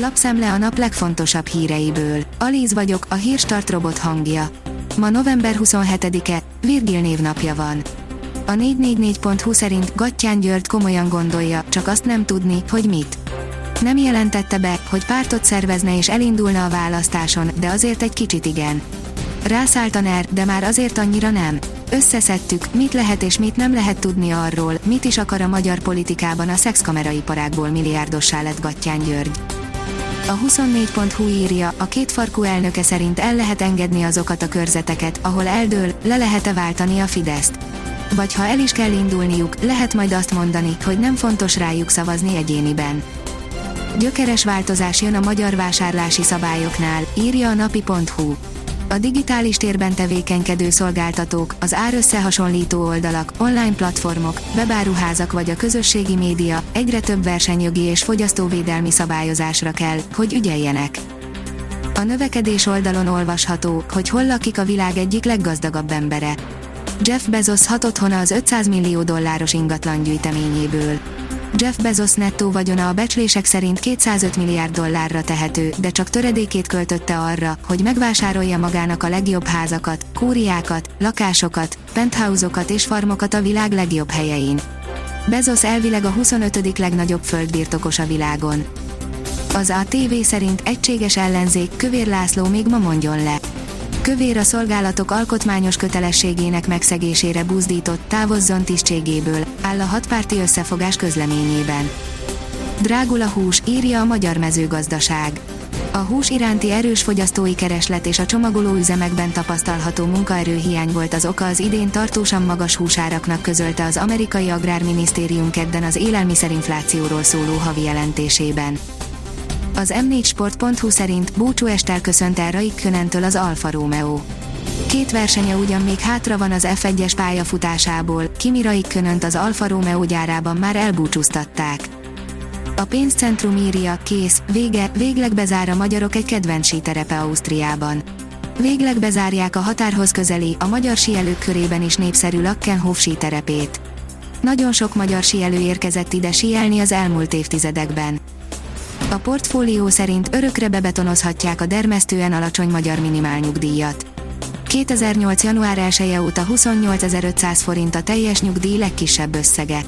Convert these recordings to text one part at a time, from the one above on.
Lapszemle a nap legfontosabb híreiből. Alíz vagyok, a hírstart robot hangja. Ma november 27-e, Virgil névnapja van. A 444.hu szerint Gattyán György komolyan gondolja, csak azt nem tudni, hogy mit. Nem jelentette be, hogy pártot szervezne és elindulna a választáson, de azért egy kicsit igen. Rászállt a NER, de már azért annyira nem. Összeszedtük, mit lehet és mit nem lehet tudni arról, mit is akar a magyar politikában a szexkameraiparágból milliárdossá lett Gattyán György. A 24.hu írja, a két farkú elnöke szerint el lehet engedni azokat a körzeteket, ahol eldől, le lehet-e váltani a Fideszt. Vagy ha el is kell indulniuk, lehet majd azt mondani, hogy nem fontos rájuk szavazni egyéniben. Gyökeres változás jön a magyar vásárlási szabályoknál, írja a napi.hu. A digitális térben tevékenykedő szolgáltatók, az árösszehasonlító oldalak, online platformok, webáruházak vagy a közösségi média egyre több versenyjogi és fogyasztóvédelmi szabályozásra kell, hogy ügyeljenek. A növekedés oldalon olvasható, hogy hol lakik a világ egyik leggazdagabb embere. Jeff Bezos hat otthona az 500 millió dolláros ingatlan gyűjteményéből. Jeff Bezos nettó vagyona a becslések szerint 205 milliárd dollárra tehető, de csak töredékét költötte arra, hogy megvásárolja magának a legjobb házakat, kúriákat, lakásokat, penthouse-okat és farmokat a világ legjobb helyein. Bezos elvileg a 25. legnagyobb földbirtokos a világon. Az ATV szerint egységes ellenzék Kövér László még ma mondjon le. Kövér a szolgálatok alkotmányos kötelességének megszegésére buzdított távozzon tisztségéből, áll a hatpárti összefogás közleményében. Drágul a hús, írja a magyar mezőgazdaság. A hús iránti erős fogyasztói kereslet és a csomagoló üzemekben tapasztalható munkaerőhiány volt az oka az idén tartósan magas húsáraknak közölte az amerikai agrárminisztérium kedden az élelmiszerinflációról szóló havi jelentésében. Az m4sport.hu szerint Búcsú Estel köszönt el Raikkönentől az Alfa Romeo. Két versenye ugyan még hátra van az F1-es pályafutásából, Kimi Raikkönönt az Alfa Romeo gyárában már elbúcsúztatták. A pénzcentrum írja, kész, vége, végleg bezár a magyarok egy kedvenc síterepe Ausztriában. Végleg bezárják a határhoz közeli, a magyar síelők körében is népszerű Lakkenhof síterepét. Nagyon sok magyar síelő érkezett ide síelni az elmúlt évtizedekben. A portfólió szerint örökre bebetonozhatják a dermesztően alacsony magyar minimálnyugdíjat. 2008. január 1 -e óta 28.500 forint a teljes nyugdíj legkisebb összege.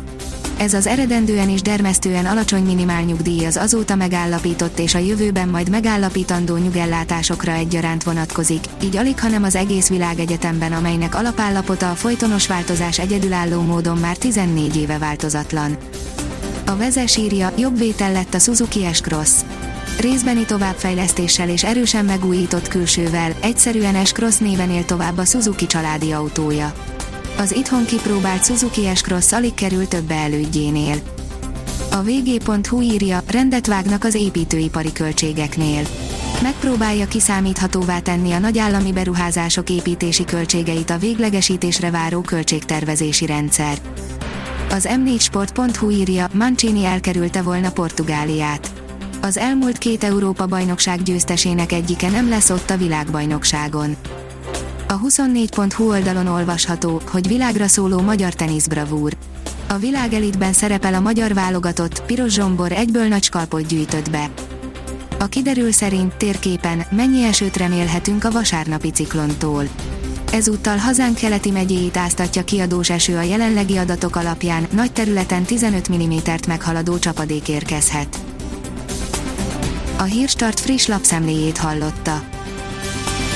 Ez az eredendően is dermesztően alacsony minimálnyugdíj az azóta megállapított és a jövőben majd megállapítandó nyugellátásokra egyaránt vonatkozik, így alig hanem az egész világegyetemben amelynek alapállapota a folytonos változás egyedülálló módon már 14 éve változatlan. A vezes írja, jobb vétel lett a Suzuki S-Cross. Részbeni továbbfejlesztéssel és erősen megújított külsővel, egyszerűen S-Cross néven él tovább a Suzuki családi autója. Az itthon kipróbált Suzuki S-Cross alig kerül többe elődjénél. A vg.hu írja, rendet vágnak az építőipari költségeknél. Megpróbálja kiszámíthatóvá tenni a nagyállami beruházások építési költségeit a véglegesítésre váró költségtervezési rendszer. Az m4sport.hu írja, Mancini elkerülte volna Portugáliát. Az elmúlt két Európa-bajnokság győztesének egyike nem lesz ott a világbajnokságon. A 24.hu oldalon olvasható, hogy világra szóló magyar teniszbravúr. A világelitben szerepel a magyar válogatott, Piros Zsombor egyből nagy skalpot gyűjtött be. A kiderül szerint térképen mennyi esőt remélhetünk a vasárnapi ciklontól. Ezúttal hazánk keleti megyéit áztatja kiadós eső a jelenlegi adatok alapján, nagy területen 15 mm-t meghaladó csapadék érkezhet. A Hírstart friss lapszemléjét hallotta.